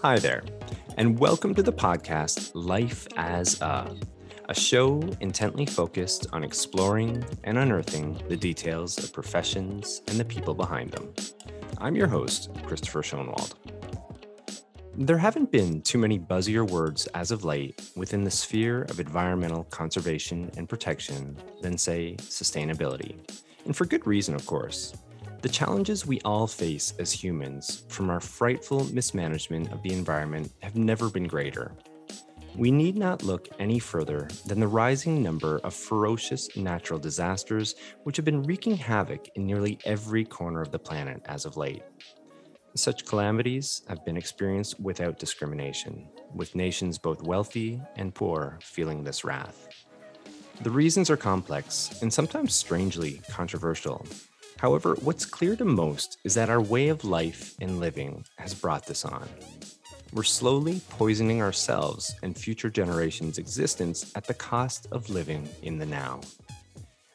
Hi there, and welcome to the podcast Life as a, a show intently focused on exploring and unearthing the details of professions and the people behind them. I'm your host, Christopher Schoenwald. There haven't been too many buzzier words as of late within the sphere of environmental conservation and protection than, say, sustainability. And for good reason, of course. The challenges we all face as humans from our frightful mismanagement of the environment have never been greater. We need not look any further than the rising number of ferocious natural disasters which have been wreaking havoc in nearly every corner of the planet as of late. Such calamities have been experienced without discrimination, with nations both wealthy and poor feeling this wrath. The reasons are complex and sometimes strangely controversial, However, what's clear to most is that our way of life and living has brought this on. We're slowly poisoning ourselves and future generations' existence at the cost of living in the now.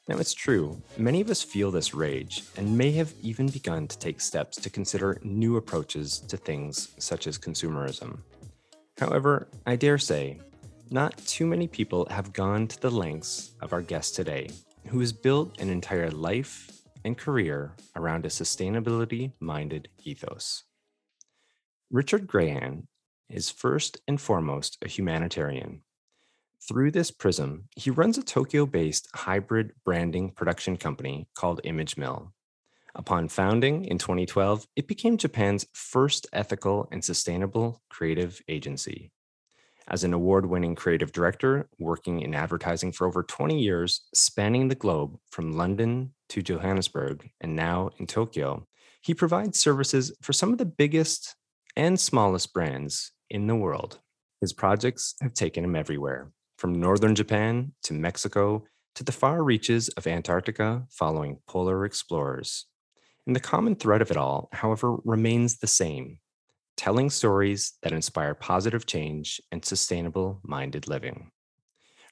Now, it's true, many of us feel this rage and may have even begun to take steps to consider new approaches to things such as consumerism. However, I dare say, not too many people have gone to the lengths of our guest today, who has built an entire life and career around a sustainability minded ethos. Richard Grehan is first and foremost a humanitarian. Through this prism, he runs a Tokyo based hybrid branding production company called Image Mill. Upon founding in 2012, it became Japan's first ethical and sustainable creative agency. As an award winning creative director, working in advertising for over 20 years, spanning the globe from London to Johannesburg and now in Tokyo, he provides services for some of the biggest and smallest brands in the world. His projects have taken him everywhere, from northern Japan to Mexico to the far reaches of Antarctica following polar explorers. And the common thread of it all, however, remains the same telling stories that inspire positive change and sustainable minded living.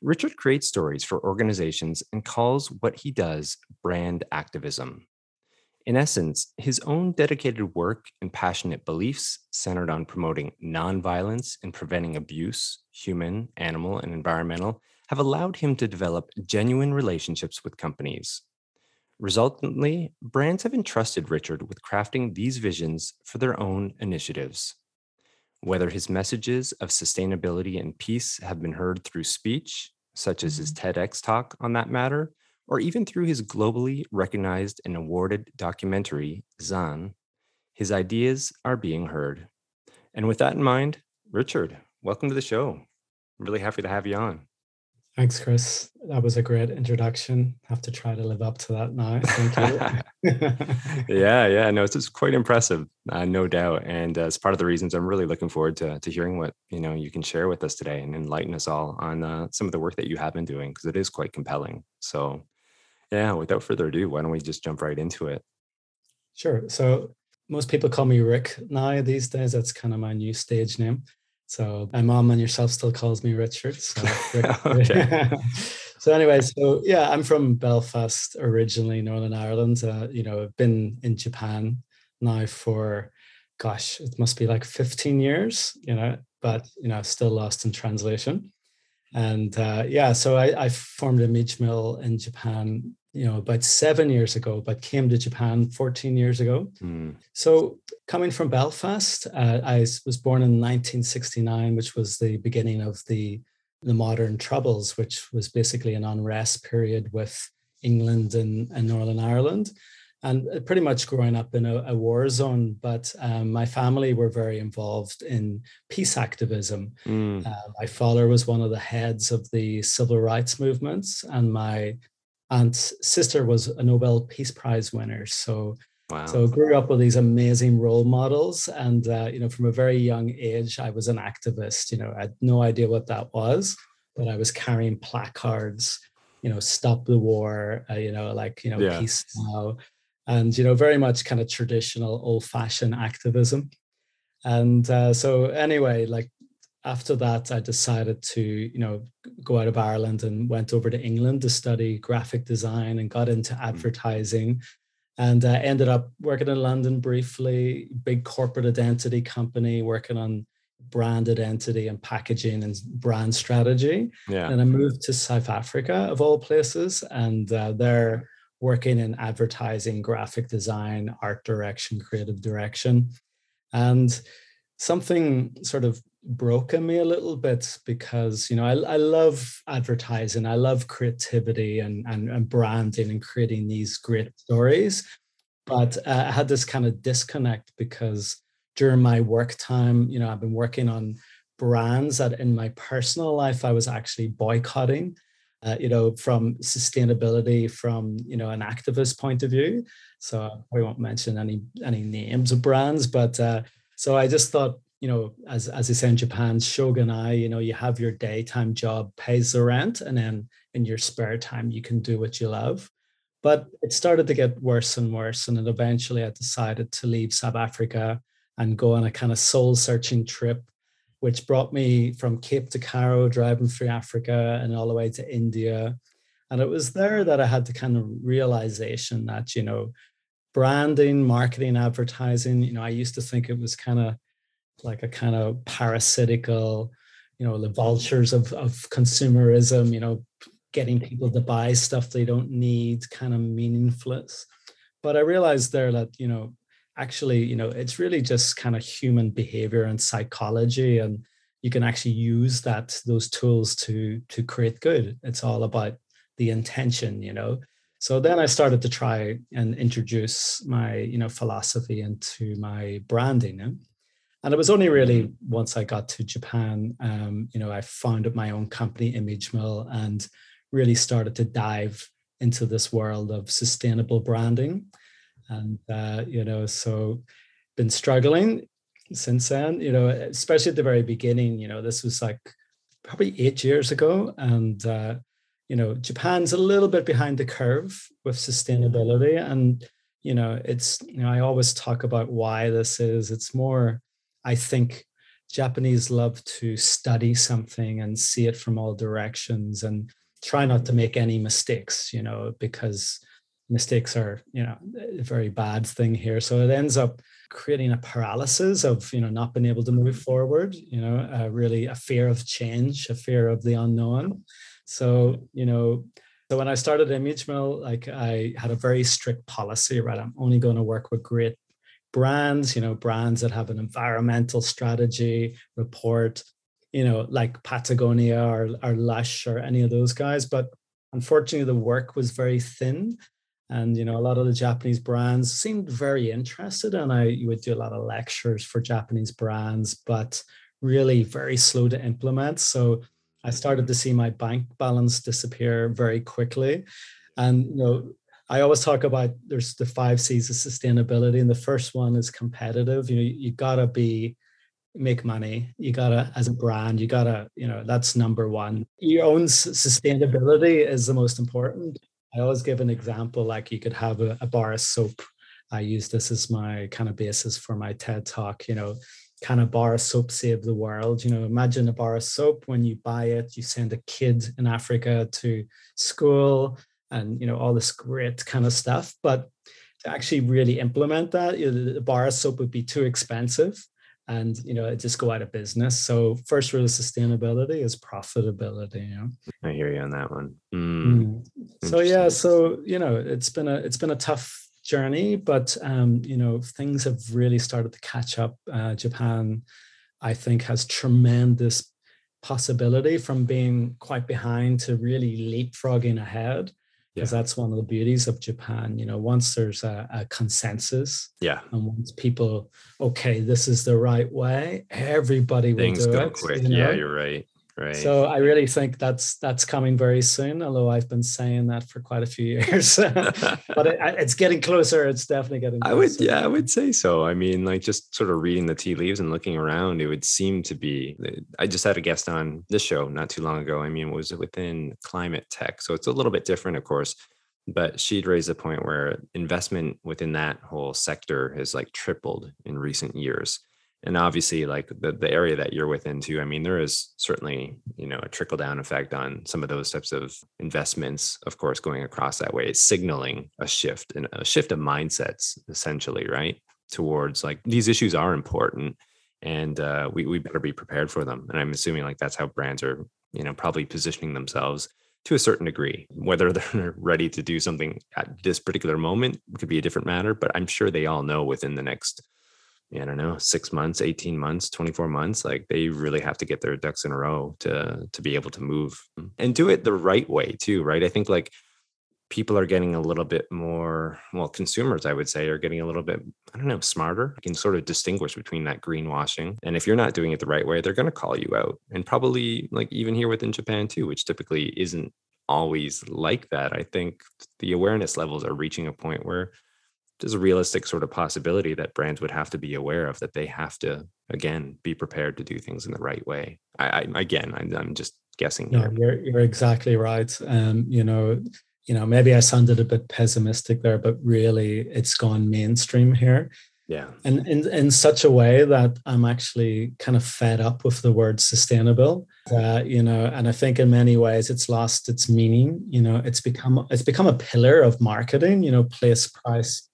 Richard creates stories for organizations and calls what he does brand activism. In essence, his own dedicated work and passionate beliefs centered on promoting nonviolence and preventing abuse, human, animal, and environmental, have allowed him to develop genuine relationships with companies, Resultantly, brands have entrusted Richard with crafting these visions for their own initiatives. Whether his messages of sustainability and peace have been heard through speech, such as his mm-hmm. TEDx talk on that matter, or even through his globally recognized and awarded documentary, Zan, his ideas are being heard. And with that in mind, Richard, welcome to the show. I'm really happy to have you on. Thanks, Chris. That was a great introduction. Have to try to live up to that now. Thank you. yeah, yeah, no, it's, it's quite impressive, uh, no doubt, and uh, it's part of the reasons I'm really looking forward to to hearing what you know you can share with us today and enlighten us all on uh, some of the work that you have been doing because it is quite compelling. So, yeah, without further ado, why don't we just jump right into it? Sure. So most people call me Rick now these days. That's kind of my new stage name. So my mom and yourself still calls me Richard. So, so anyway, so yeah, I'm from Belfast originally, Northern Ireland. Uh, you know, I've been in Japan now for, gosh, it must be like 15 years. You know, but you know, still lost in translation. And uh, yeah, so I, I formed Image Mill in Japan you know about seven years ago but came to japan 14 years ago mm. so coming from belfast uh, i was born in 1969 which was the beginning of the the modern troubles which was basically an unrest period with england and, and northern ireland and uh, pretty much growing up in a, a war zone but um, my family were very involved in peace activism mm. uh, my father was one of the heads of the civil rights movements and my and sister was a Nobel Peace Prize winner. So, wow. so grew up with these amazing role models, and uh, you know, from a very young age, I was an activist. You know, I had no idea what that was, but I was carrying placards. You know, stop the war. Uh, you know, like you know, yeah. peace now, and you know, very much kind of traditional, old-fashioned activism. And uh, so, anyway, like after that, I decided to, you know, go out of Ireland and went over to England to study graphic design and got into mm. advertising and uh, ended up working in London briefly, big corporate identity company, working on brand identity and packaging and brand strategy. Yeah. And I moved to South Africa, of all places, and uh, there working in advertising, graphic design, art direction, creative direction. And something sort of broke in me a little bit because you know I, I love advertising. I love creativity and, and, and branding and creating these great stories. But uh, i had this kind of disconnect because during my work time you know i've been working on brands that in my personal life i was actually boycotting uh, you know from sustainability from you know an activist point of view. So i won't mention any any names of brands but uh, so i just thought you know, as as they say in Japan, shoganai, you know, you have your daytime job pays the rent, and then in your spare time you can do what you love. But it started to get worse and worse, and then eventually I decided to leave South Africa and go on a kind of soul searching trip, which brought me from Cape to Cairo, driving through Africa and all the way to India. And it was there that I had the kind of realization that, you know, branding, marketing, advertising, you know, I used to think it was kind of like a kind of parasitical, you know, the vultures of, of consumerism, you know, getting people to buy stuff they don't need, kind of meaningless. But I realized there that, you know, actually, you know, it's really just kind of human behavior and psychology. And you can actually use that, those tools to to create good. It's all about the intention, you know. So then I started to try and introduce my, you know, philosophy into my branding. And it was only really once I got to Japan, um, you know, I founded my own company, Image Mill, and really started to dive into this world of sustainable branding. And, uh, you know, so been struggling since then, you know, especially at the very beginning, you know, this was like probably eight years ago. And, uh, you know, Japan's a little bit behind the curve with sustainability. And, you know, it's, you know, I always talk about why this is. It's more, I think Japanese love to study something and see it from all directions and try not to make any mistakes, you know, because mistakes are, you know, a very bad thing here. So it ends up creating a paralysis of, you know, not being able to move forward, you know, uh, really a fear of change, a fear of the unknown. So, you know, so when I started Image Mill, like I had a very strict policy, right? I'm only going to work with great brands, you know, brands that have an environmental strategy report, you know, like Patagonia or, or Lush or any of those guys. But unfortunately, the work was very thin. And, you know, a lot of the Japanese brands seemed very interested. And I would do a lot of lectures for Japanese brands, but really very slow to implement. So I started to see my bank balance disappear very quickly. And, you know, I always talk about there's the five C's of sustainability, and the first one is competitive. You know, you gotta be make money. You gotta, as a brand, you gotta, you know, that's number one. Your own sustainability is the most important. I always give an example like you could have a, a bar of soap. I use this as my kind of basis for my TED talk. You know, can a bar of soap save the world? You know, imagine a bar of soap when you buy it, you send a kid in Africa to school and you know all this great kind of stuff but to actually really implement that you know, the bar soap would be too expensive and you know it just go out of business. So first rule of sustainability is profitability you know? I hear you on that one. Mm. Mm. so yeah so you know it's been a it's been a tough journey but um you know things have really started to catch up. Uh, japan i think has tremendous possibility from being quite behind to really leapfrogging ahead because yeah. that's one of the beauties of Japan. You know, once there's a, a, consensus, yeah, and once people, okay, this is the right way, everybody Things will do go it. quick. You know? Yeah, you're right. Right. So I really think that's that's coming very soon. Although I've been saying that for quite a few years, but it, it's getting closer. It's definitely getting. Closer. I would, yeah, I would say so. I mean, like just sort of reading the tea leaves and looking around, it would seem to be. I just had a guest on this show not too long ago. I mean, it was within climate tech, so it's a little bit different, of course. But she'd raised a point where investment within that whole sector has like tripled in recent years and obviously like the, the area that you're within too i mean there is certainly you know a trickle down effect on some of those types of investments of course going across that way it's signaling a shift and a shift of mindsets essentially right towards like these issues are important and uh, we, we better be prepared for them and i'm assuming like that's how brands are you know probably positioning themselves to a certain degree. Whether they're ready to do something at this particular moment could be a different matter but i'm sure they all know within the next I don't know, six months, 18 months, 24 months. Like they really have to get their ducks in a row to to be able to move and do it the right way too, right? I think like people are getting a little bit more, well, consumers, I would say, are getting a little bit, I don't know, smarter. You can sort of distinguish between that greenwashing. And if you're not doing it the right way, they're going to call you out. And probably like even here within Japan too, which typically isn't always like that. I think the awareness levels are reaching a point where there's a realistic sort of possibility that brands would have to be aware of that they have to again be prepared to do things in the right way. I, I again I'm, I'm, just guessing no, here. You're, you're exactly right um you know you know maybe i sounded a bit pessimistic there but really it's gone mainstream here. Yeah. And in, in such a way that i'm actually kind of fed up with the word sustainable uh, you know and i think in many ways it's lost its meaning you know it's become it's become a pillar of marketing you know place price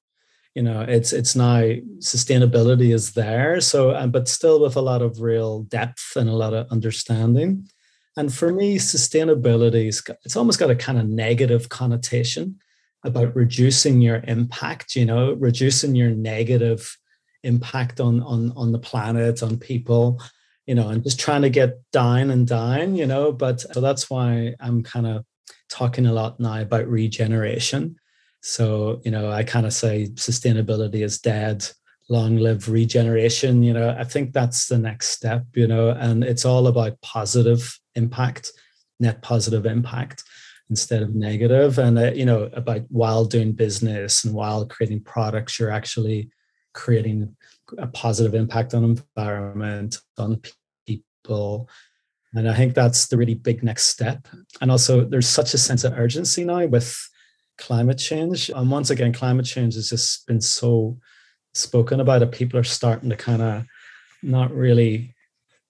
you know it's it's now sustainability is there. So uh, but still with a lot of real depth and a lot of understanding. And for me sustainability is it's almost got a kind of negative connotation about reducing your impact you know reducing your negative impact on on on the planet on people you know and just trying to get down and down you know. But so that's why i'm kind of talking a lot now about regeneration so, you know, I kind of say sustainability is dead, long live regeneration. You know, I think that's the next step, you know, and it's all about positive impact, net positive impact instead of negative. And, uh, you know, about while doing business and while creating products, you're actually creating a positive impact on environment, on people. And I think that's the really big next step. And also, there's such a sense of urgency now with climate change. And once again, climate change has just been so spoken about it. People are starting to kind of not really,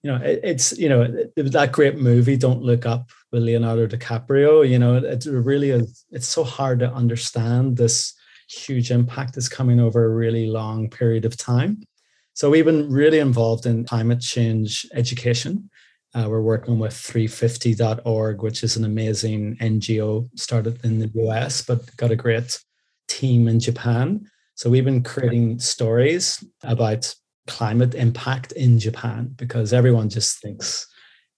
you know, it, it's, you know, it, that great movie, Don't Look Up with Leonardo DiCaprio, you know, it, it really is, it's so hard to understand this huge impact that's coming over a really long period of time. So we've been really involved in climate change education. Uh, we're working with 350.org, which is an amazing NGO started in the US, but got a great team in Japan. So we've been creating stories about climate impact in Japan because everyone just thinks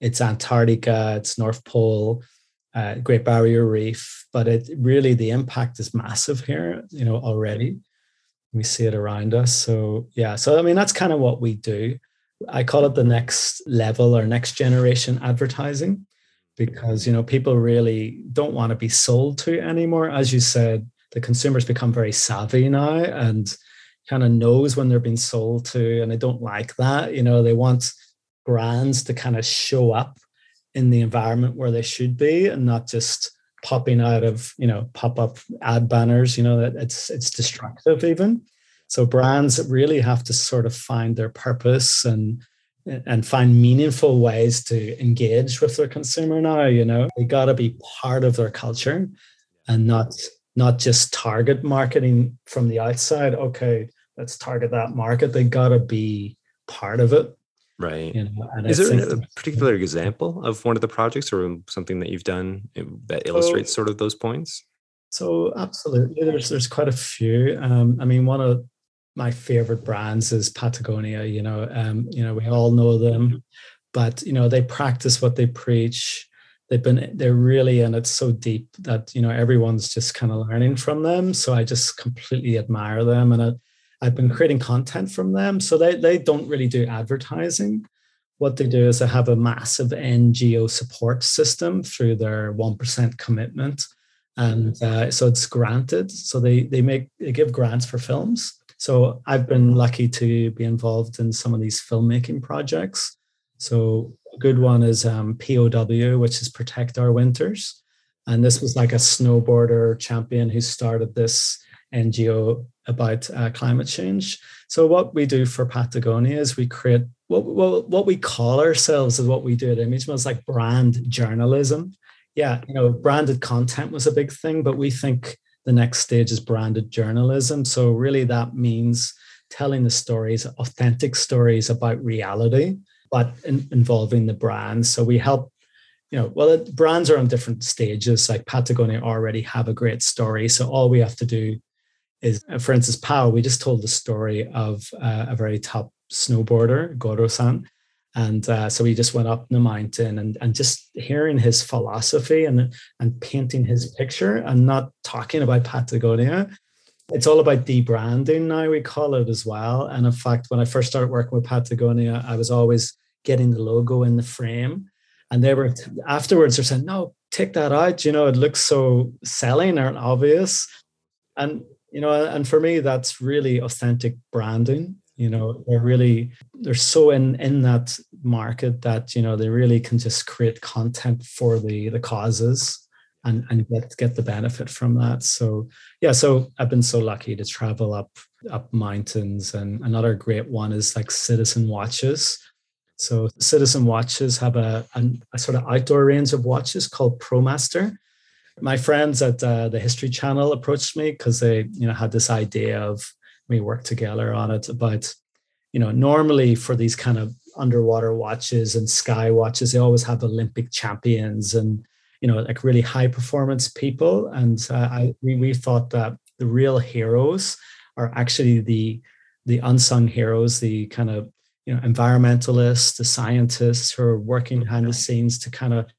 it's Antarctica, it's North Pole, uh, Great Barrier Reef, but it really the impact is massive here, you know, already. We see it around us. So yeah, so I mean that's kind of what we do. I call it the next level or next generation advertising because you know people really don't want to be sold to anymore. As you said the consumers become very savvy now and kind of knows when they're being sold to and they don't like that you know they want brands to kind of show up in the environment where they should be and not just popping out of you know pop-up ad banners you know that it's it's destructive even so brands really have to sort of find their purpose and and find meaningful ways to engage with their consumer now. You know, they got to be part of their culture and not not just target marketing from the outside. Okay, let's target that market. They got to be part of it. Right. You know, Is there a particular example of one of the projects or something that you've done that illustrates so, sort of those points? So absolutely, there's there's quite a few. Um, I mean, one of my favorite brands is Patagonia. You know, um, you know, we all know them, but you know, they practice what they preach. They've been they're really and it's so deep that you know everyone's just kind of learning from them. So I just completely admire them, and I, I've been creating content from them. So they they don't really do advertising. What they do is they have a massive NGO support system through their one percent commitment, and uh, so it's granted. So they they make they give grants for films so I've been lucky to be involved in some of these filmmaking projects. So a good one is um, POW, which is Protect Our Winters. And this was like a snowboarder champion who started this NGO about uh, climate change. So what we do for Patagonia is we create what, what, what we call ourselves is what we do at ImageMill is like brand journalism. Yeah, you know, branded content was a big thing, but we think the next stage is branded journalism. So really that means telling the stories, authentic stories about reality, but in, involving the brands. So we help you know, well, brands are on different stages. Like Patagonia already have a great story. So all we have to do is, uh, for instance, POW, we just told the story of uh, a very top snowboarder, Goro-san. And uh, so we just went up the mountain and, and just hearing his philosophy and, and painting his picture and not talking about Patagonia. It's all about debranding now, we call it as well. And in fact, when I first started working with Patagonia, I was always getting the logo in the frame and they were afterwards they're saying no take that out you know it looks so selling or obvious and you know and for me that's really authentic branding you know they're really they're so in in that market that you know they really can just create content for the the causes and and get get the benefit from that. So yeah so i've been so lucky to travel up up mountains. And another great one is like citizen watches. So Citizen Watches have a, a, a, sort of outdoor range of watches called ProMaster. My friends at uh, the History Channel approached me because they, you know, had this idea of we work together on it about, you know, normally for these kind of underwater watches and sky watches, they always have Olympic champions and, you know, like really high performance people. And uh, I, we, we thought that the real heroes are actually the the unsung heroes, the kind of you know environmentalists the scientists who are working behind the scenes to kind of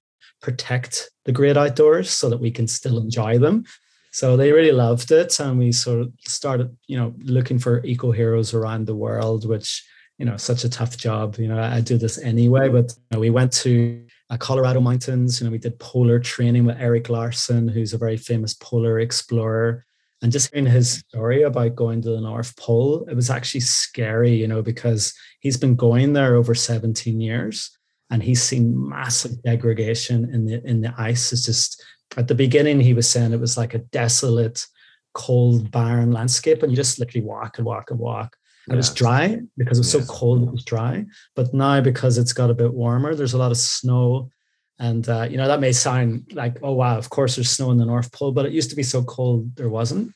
protect the great outdoors so that we can still enjoy them so they really loved it and we sort of started you know looking for eco heroes around the world which you know such a tough job you know i do this anyway but you know, we went to uh, colorado mountains you know we did polar training with Eric Larsen who's a very famous polar explorer and just hearing his story about going to the North Pole, it was actually scary, you know, because he's been going there over 17 years and he's seen massive degradation in the in the ice. It's just at the beginning he was saying it was like a desolate, cold, barren landscape, and you just literally walk and walk and walk. And yes. it was dry because it was yes. so cold, it was dry. But now because it's got a bit warmer, there's a lot of snow and uh, you know that may sound like, oh wow, of course there's snow in the North Pole, but it used to be so cold there wasn't.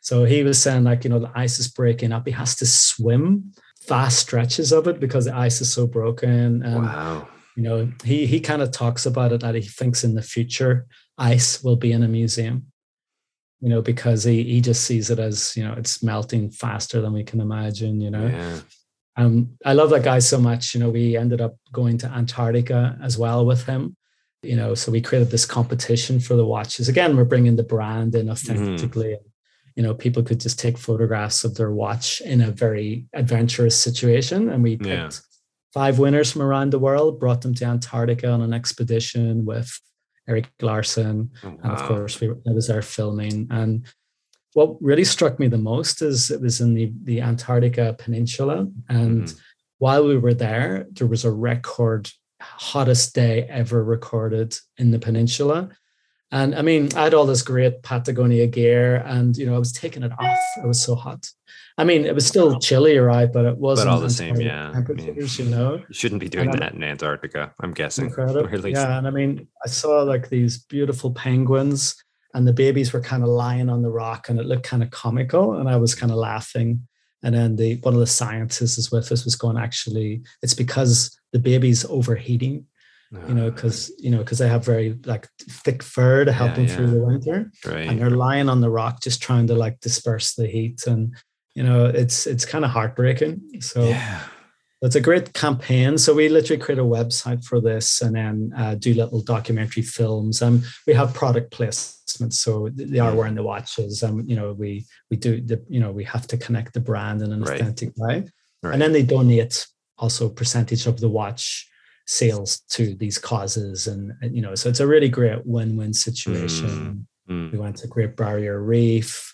So he was saying like, you know, the ice is breaking up. He has to swim vast stretches of it because the ice is so broken. And wow. you know, he he kind of talks about it that he thinks in the future ice will be in a museum. You know, because he he just sees it as, you know, it's melting faster than we can imagine, you know. Yeah. Um, I love that guy so much. You know, we ended up going to Antarctica as well with him you know so we created this competition for the watches again we're bringing the brand in authentically mm. you know people could just take photographs of their watch in a very adventurous situation and we picked yeah. five winners from around the world brought them to antarctica on an expedition with Eric Larsen oh, wow. and of course we, it was our filming and what really struck me the most is it was in the, the antarctica peninsula and mm. while we were there there was a record hottest day ever recorded in the peninsula. And I mean, I had all this great Patagonia gear, and you know, I was taking it off. It was so hot. I mean, it was still chilly, right? But it wasn't. But all the same, yeah. Temperatures, I mean, you know. You shouldn't be doing and that in Antarctica. I'm guessing. Incredible. Yeah, and I mean, I saw like these beautiful penguins, and the babies were kind of lying on the rock, and it looked kind of comical, and I was kind of laughing. And then the one of the scientists is with us was going, actually, it's because the baby's overheating you know because ah. you know because they have very like thick fur to help yeah, them yeah. through the winter right. and they're lying on the rock just trying to like disperse the heat and you know it's it's kind of heartbreaking. So yeah. it's a great campaign. So we literally create a website for this and then uh, do little documentary films. And we have product placements so they are wearing the watches. And you know we we do the you know we have to connect the brand in an right. authentic way. Right. and then they donate also percentage of the watch sales to these causes and, and you know so it's a really great win-win situation. Mm, mm. we went to great barrier reef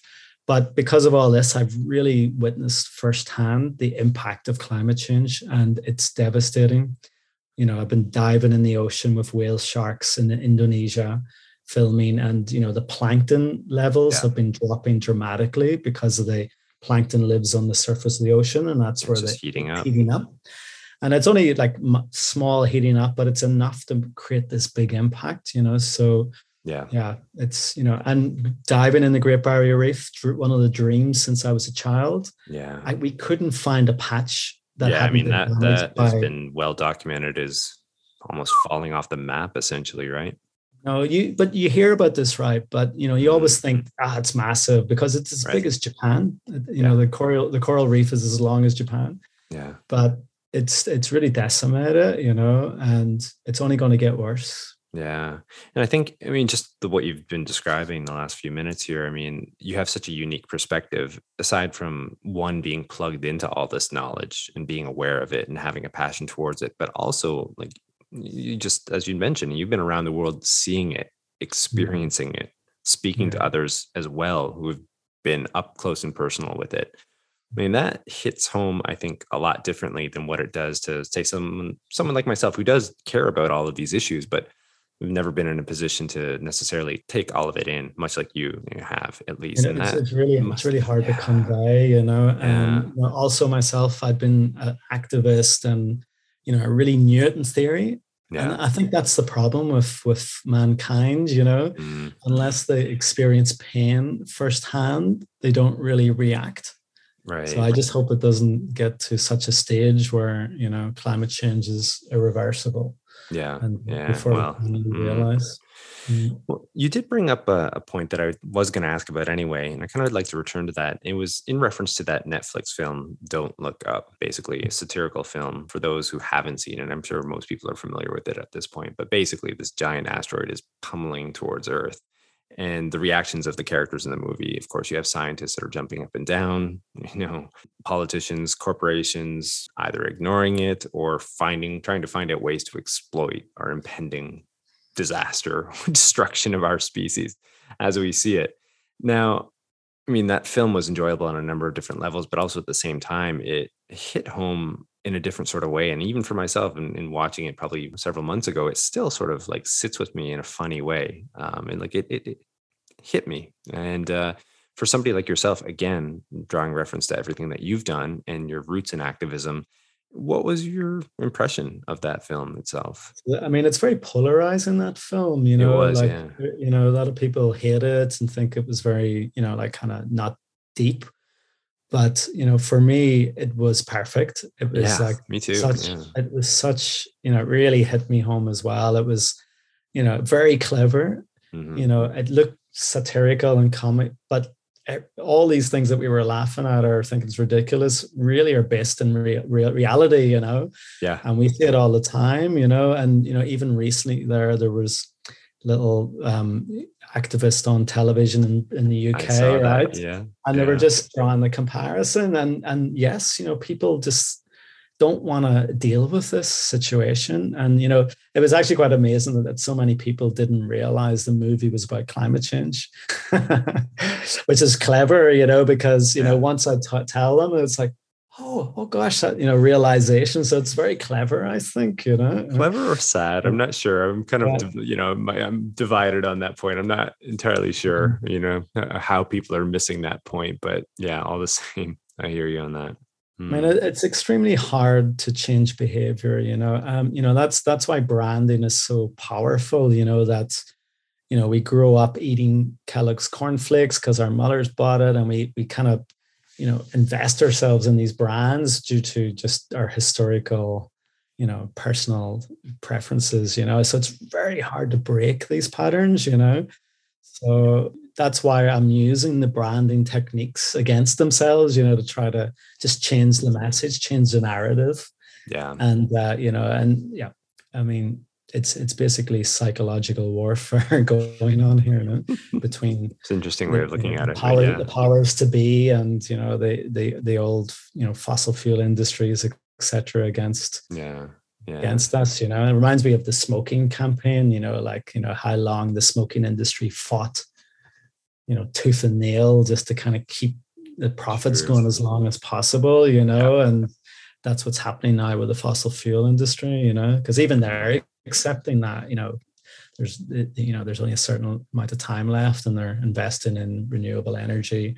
but because of all this i've really witnessed firsthand the impact of climate change and it's devastating you know i've been diving in the ocean with whale sharks in indonesia filming and you know the plankton levels Yeah. have been dropping dramatically because of the plankton lives on the surface of the ocean and that's It's where just the heating up. heating up and it's only like small heating up but it's enough to create this big impact you know so Yeah. yeah it's you know and diving in the great barrier reef one of the dreams since i was a child Yeah. I, we couldn't find a patch that yeah, I mean that that has been well documented as almost falling off the map essentially, right? no you but you hear about this right but you know you always Mhm. think ah it's massive because it's as Right. big as japan you know the coral the coral reef is as long as japan Yeah. but it's it's really decimated you know and it's only going to get worse Yeah. And I think, I mean, just the, what you've been describing the last few minutes here, I mean, you have such a unique perspective, aside from one being plugged into all this knowledge and being aware of it and having a passion towards it, but also like you just, as you mentioned, you've been around the world seeing it, mm-hmm. experiencing it, speaking to others as well who have been up close and personal with it. I mean, that hits home, I think, a lot differently than what it does to say someone someone like myself who does care about all of these issues, but we've never been in a position to necessarily take all of it in, much like you, you have at least. Know, and it's, that, it's really must- it's really hard yeah. to convey you know Yeah. and know, also myself i'd been an activist and you know i really knew it in theory and yeah, i think that's the problem with with mankind you know mm, unless they experience pain firsthand they don't really react right. so i just hope it doesn't get to such a stage where you know climate change is irreversible yeah, and yeah. before Well, we mm. realize Mm. Well, you did bring up a, a point that I was going to ask about anyway, and I kind of would like to return to that. It was in reference to that Netflix film, Don't Look Up, basically a satirical film for those who haven't seen it. I'm sure most people are familiar with it at this point, but basically, this giant asteroid is pummeling towards Earth. And the reactions of the characters in the movie, of course, you have scientists that are jumping up and down, you know, politicians, corporations either ignoring it or finding, trying to find out ways to exploit our impending disaster, destruction of our species as we see it. Now, I mean, that film was enjoyable on a number of different levels, but also at the same time, it hit home in a different sort of way. And even for myself, in, in watching it probably several months ago, it still sort of like sits with me in a funny way. Um, and like it, it, it hit me. And uh, for somebody like yourself, again, drawing reference to everything that you've done and your roots in activism, what was your impression of that film itself? I mean, it's very polarizing that film, you know, was, like, yeah. you know, a lot of people hate it and think it was very, you know, like kind of not deep. But, you know, for me, it was perfect. It was Yeah, like me too. such, yeah. it was such, you know, really hit me home as well. It was, you know, very clever. Mhm. You know, it looked satirical and comic, but all these things that we were laughing at or thinking is ridiculous really are based in real, real reality, you know Yeah. and we see it all the time you know and you know even recently there there was little um activists on television in, in the uk right? Yeah. and they were just drawing the comparison and and yes you know people just don't want to deal with this situation. And you know it was actually quite amazing that, so many people didn't realize the movie was about climate change which is clever you know because you know once i t- tell them it's like oh oh gosh that you know realization so it's very clever i think you know Clever or sad? I'm not sure. I'm kind of, Yeah. you know, my, I'm divided on that point. I'm not entirely sure, Mm-hmm. you know, how people are missing that point. But yeah, all the same, I hear you on that. I mean, Mm, it's extremely hard to change behavior. You know, um, you know that's that's why branding is so powerful. You know that, you know, we grow up eating Kellogg's cornflakes because our mothers bought it, and we we kind of, you know, invest ourselves in these brands due to just our historical, you know, personal preferences. You know, so it's very hard to break these patterns. You know, so that's why I'm using the branding techniques against themselves, you know, to try to just change the message, change the narrative, yeah. and uh, you know, and yeah, I mean, it's it's basically psychological warfare going on here, you know, between It's an interesting way of the- looking the at it. but Power, yeah. the powers to be, and you know, the the the old you know fossil fuel industries, etc., against Yeah. Yeah. against us. You know, it reminds me of the smoking campaign. You know, like you know how long the smoking industry fought, you know, tooth and nail just to kind of keep the profits Sure. going as long as possible. You know, and that's what's happening now with the fossil fuel industry. You know, because even they're accepting that. You know, there's you know there's only a certain amount of time left and they're investing in renewable energy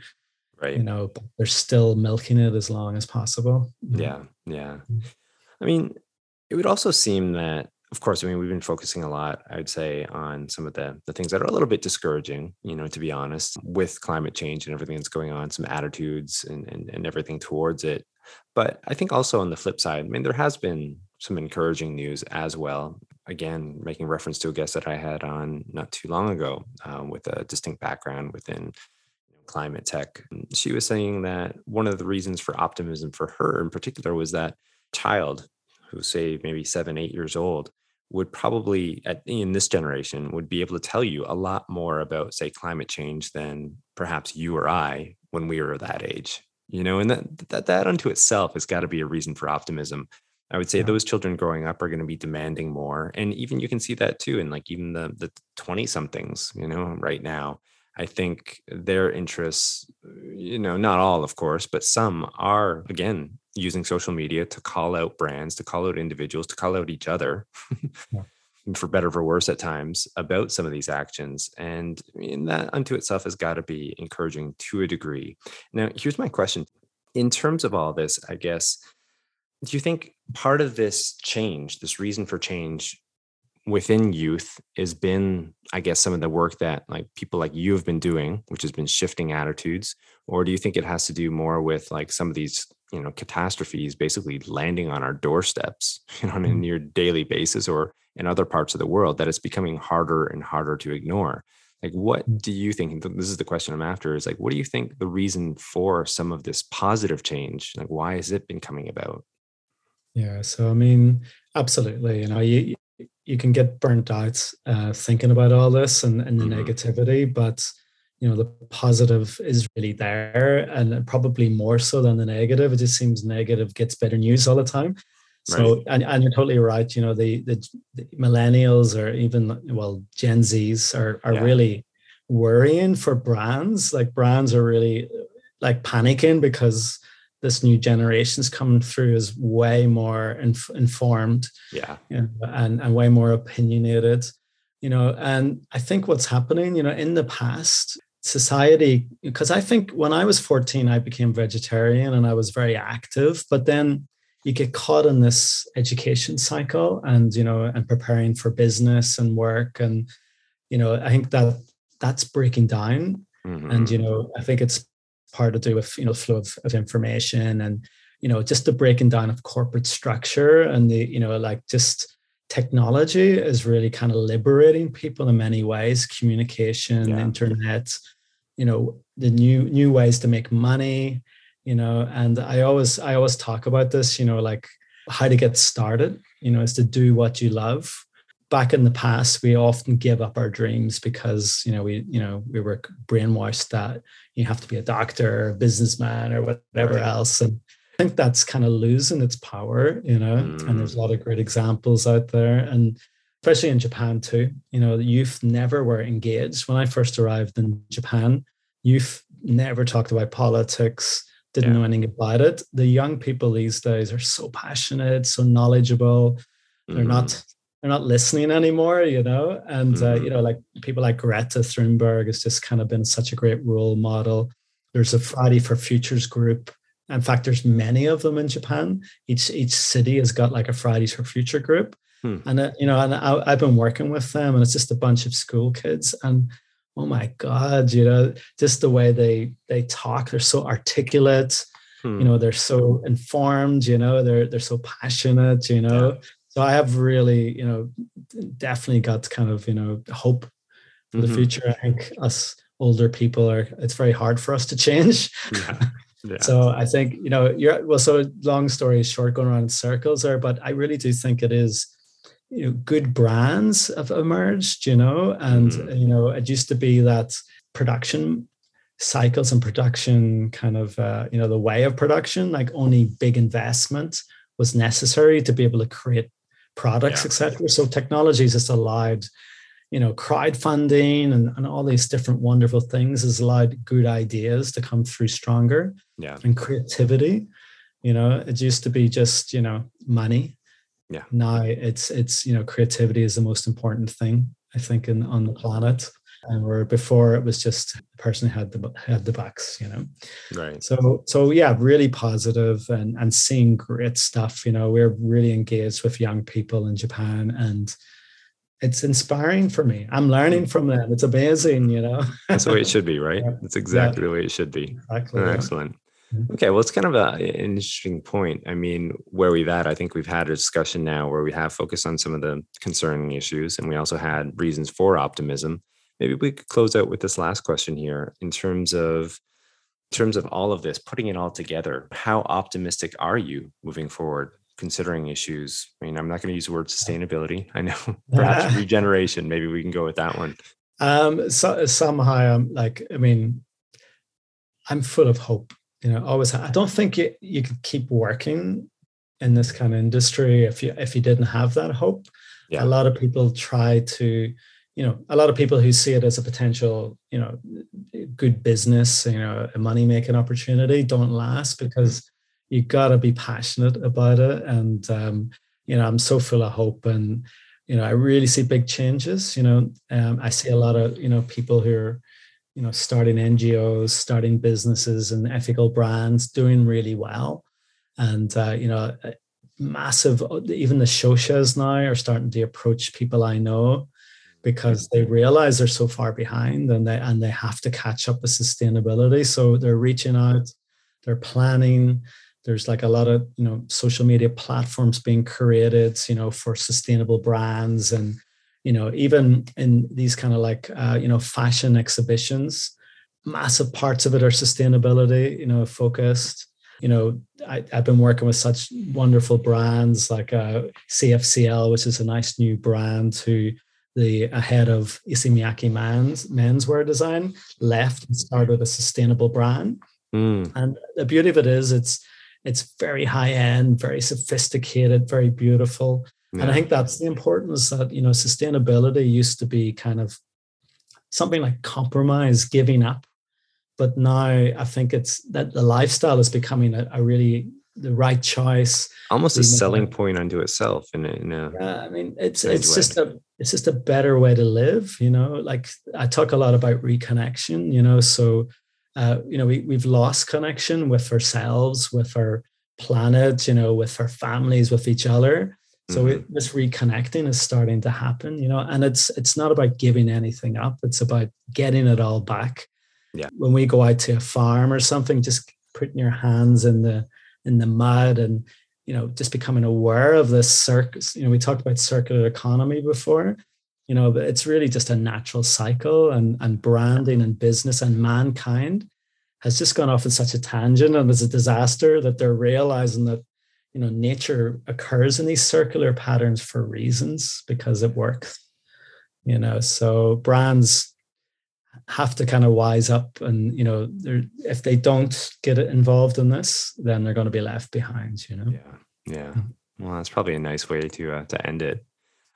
right you know but they're still milking it as long as possible mm. yeah yeah i mean it would also seem that of course, I mean, we've been focusing a lot, I would say, on some of the, the things that are a little bit discouraging, you know, to be honest, with climate change and everything that's going on, some attitudes and, and, and everything towards it. But I think also on the flip side, I mean, there has been some encouraging news as well. Again, making reference to a guest that I had on not too long ago um, with a distinct background within climate tech. She was saying that one of the reasons for optimism for her in particular was that child who say maybe seven, eight years old would probably at, in this generation would be able to tell you a lot more about say climate change than perhaps you or I when we were that age you know and that that, that unto itself has got to be a reason for optimism i would say yeah. those children growing up are going to be demanding more and even you can see that too in like even the the 20 somethings you know right now I think their interests, you know, not all, of course, but some are, again, using social media to call out brands, to call out individuals, to call out each other, yeah. for better or for worse at times, about some of these actions. And, and that unto itself has got to be encouraging to a degree. Now, here's my question. In terms of all this, I guess, do you think part of this change, this reason for change, within youth has been i guess some of the work that like people like you have been doing which has been shifting attitudes or do you think it has to do more with like some of these you know catastrophes basically landing on our doorsteps you know on a mm-hmm. near daily basis or in other parts of the world that it's becoming harder and harder to ignore like what mm. do you think this is the question i'm after is like what do you think the reason for some of this positive change like why has it been coming about yeah so i mean absolutely you know you you can get burnt out uh, thinking about all this and, and the mm-hmm. negativity, but you know the positive is really there, and probably more so than the negative. It just seems negative gets better news all the time. So, right. and, and you're totally right. You know, the, the, the millennials or even well Gen Zs are are yeah. really worrying for brands. Like brands are really like panicking because this new generation's coming through is way more inf- informed. Yeah. You know, and, and way more opinionated you know and i think what's happening you know in the past society because i think when i was 14 i became vegetarian and i was very active but then you get caught in this education cycle and you know and preparing for business and work and you know i think that that's breaking down. Mm-hmm. and you know i think it's part to do with you know flow of, of information and you know just the breaking down of corporate structure and the you know like just technology is really kind of liberating people in many ways communication yeah. internet you know the new new ways to make money you know and i always i always talk about this you know like how to get started you know is to do what you love back in the past we often give up our dreams because you know we you know we were brainwashed that you have to be a doctor or a businessman or whatever right. else and i think that's kind of losing its power you know mm. and there's a lot of great examples out there and especially in japan too you know the youth never were engaged when i first arrived in japan youth never talked about politics didn't yeah. know anything about it the young people these days are so passionate so knowledgeable they're mm. not they're not listening anymore, you know. And mm-hmm. uh, you know, like people like Greta Thunberg has just kind of been such a great role model. There's a Friday for Futures group. In fact, there's many of them in Japan. Each each city has got like a Fridays for Future group, hmm. and uh, you know, and I, I've been working with them, and it's just a bunch of school kids, and oh my god, you know, just the way they they talk, they're so articulate. Hmm. You know, they're so informed. You know, they're they're so passionate. You know, yeah so I have really, you know, definitely got kind of, you know, hope for the mm-hmm. future. I think us older people are, it's very hard for us to change. Yeah. Yeah. so I think, you know, you're, well, so long story short, going around in circles there, but I really do think it is, you know, good brands have emerged, you know, and, mm-hmm. you know, it used to be that production cycles and production kind of, uh, you know, the way of production, like only big investment was necessary to be able to create products, yeah. etc. So technology has just allowed, you know, crowdfunding and, and all these different wonderful things has allowed good ideas to come through stronger. Yeah. And creativity. You know, it used to be just, you know, money. Yeah. Now it's it's, you know, creativity is the most important thing. I think, in on the planet. And where before it was just the person who had the had the bucks, you know. Right. So so yeah, really positive and and seeing great stuff. You know, we're really engaged with young people in Japan and it's inspiring for me. I'm learning from them. It's amazing, you know. That's the way it should be, right? That's exactly yeah. the way it should be. Exactly. Excellent. Mm-hmm. Okay, well, it's kind of a, an interesting point. I mean, where we've at, I think we've had a discussion now where we have focused on some of the concerning issues, and we also had reasons for optimism. Maybe we could close out with this last question here in terms of in terms of all of this, putting it all together. How optimistic are you moving forward? considering issues. I mean, I'm not going to use the word sustainability. I know perhaps regeneration. Maybe we can go with that one. Um, so, somehow I'm like, I mean, I'm full of hope. You know, always. I don't think you you could keep working in this kind of industry if you if you didn't have that hope. Yeah. A lot of people try to, you know, a lot of people who see it as a potential, you know, good business, you know, a money making opportunity don't last because you got to be passionate about it. And um, you know i'm so full of hope and you know i really see big changes you know. Um, i see a lot of you know people who are you know starting ngos starting businesses and ethical brands doing really well. And uh, you know massive even the shoshas now are starting to approach people i know because they realize they're so far behind and they and they have to catch up with sustainability. So they're reaching out they're planning. There's like a lot of you know social media platforms being created you know for sustainable brands and you know even in these kind of like uh, you know fashion exhibitions massive parts of it are sustainability you know focused. You know I, have been working with such wonderful brands like uh, CFCL which is a nice new brand who the head of Issey Miyake men's menswear design left and started a sustainable brand mm. and the beauty of it is it's it's very high end, very sophisticated, very beautiful. Yeah. And I think that's the importance that, you know, sustainability used to be kind of something like compromise, giving up. But now I think it's that the lifestyle is becoming a, a really the right choice. Almost a selling point unto itself in a, in a yeah, I mean it's it's way. just a it's just a better way to live, you know. Like I talk a lot about reconnection, you know, so uh, you know, we, we've lost connection with ourselves, with our planet, you know, with our families, with each other. So mm-hmm. it, this reconnecting is starting to happen, you know, and it's it's not about giving anything up. It's about getting it all back. Yeah. When we go out to a farm or something, just putting your hands in the in the mud and you know just becoming aware of this circus. You know, we talked about circular economy before you know but it's really just a natural cycle and and branding and business and mankind has just gone off in such a tangent and it's a disaster that they're realizing that you know nature occurs in these circular patterns for reasons because it works you know so brands have to kind of wise up and you know if they don't get involved in this then they're going to be left behind you know yeah yeah well that's probably a nice way to uh, to end it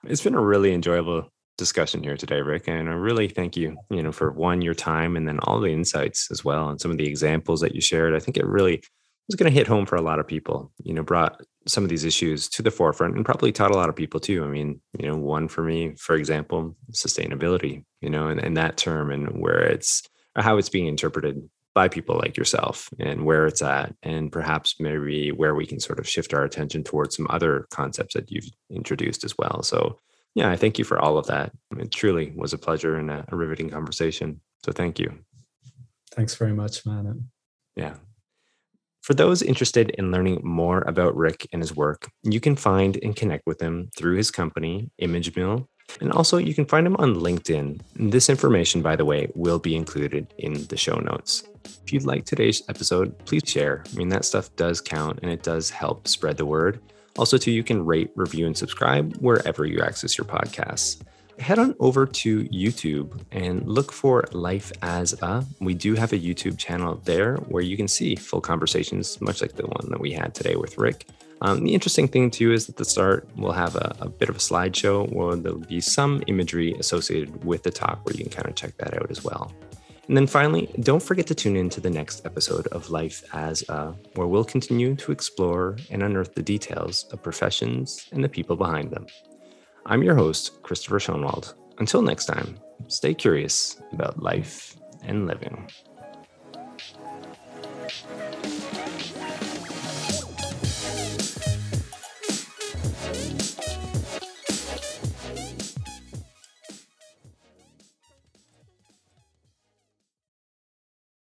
it's been a really enjoyable discussion here today, Rick. And I really thank you, you know, for one, your time and then all the insights as well. And some of the examples that you shared. I think it really was going to hit home for a lot of people, you know, brought some of these issues to the forefront and probably taught a lot of people too. I mean, you know, one for me, for example, sustainability, you know, and, and that term and where it's how it's being interpreted by people like yourself and where it's at and perhaps maybe where we can sort of shift our attention towards some other concepts that you've introduced as well so yeah, I thank you for all of that. It truly was a pleasure and a, a riveting conversation. So thank you. Thanks very much, man. Yeah. For those interested in learning more about Rick and his work, you can find and connect with him through his company, Image Mill. And also, you can find him on LinkedIn. This information, by the way, will be included in the show notes. If you like today's episode, please share. I mean, that stuff does count and it does help spread the word. Also, too, you can rate, review, and subscribe wherever you access your podcasts. Head on over to YouTube and look for Life as a. We do have a YouTube channel there where you can see full conversations, much like the one that we had today with Rick. Um, the interesting thing too is at the start we'll have a, a, bit of a slideshow where there'll be some imagery associated with the talk where you can kind of check that out as well. And then finally, don't forget to tune in to the next episode of Life as a, where we'll continue to explore and unearth the details of professions and the people behind them. I'm your host, Christopher Schoenwald. until next time, stay curious about life and living.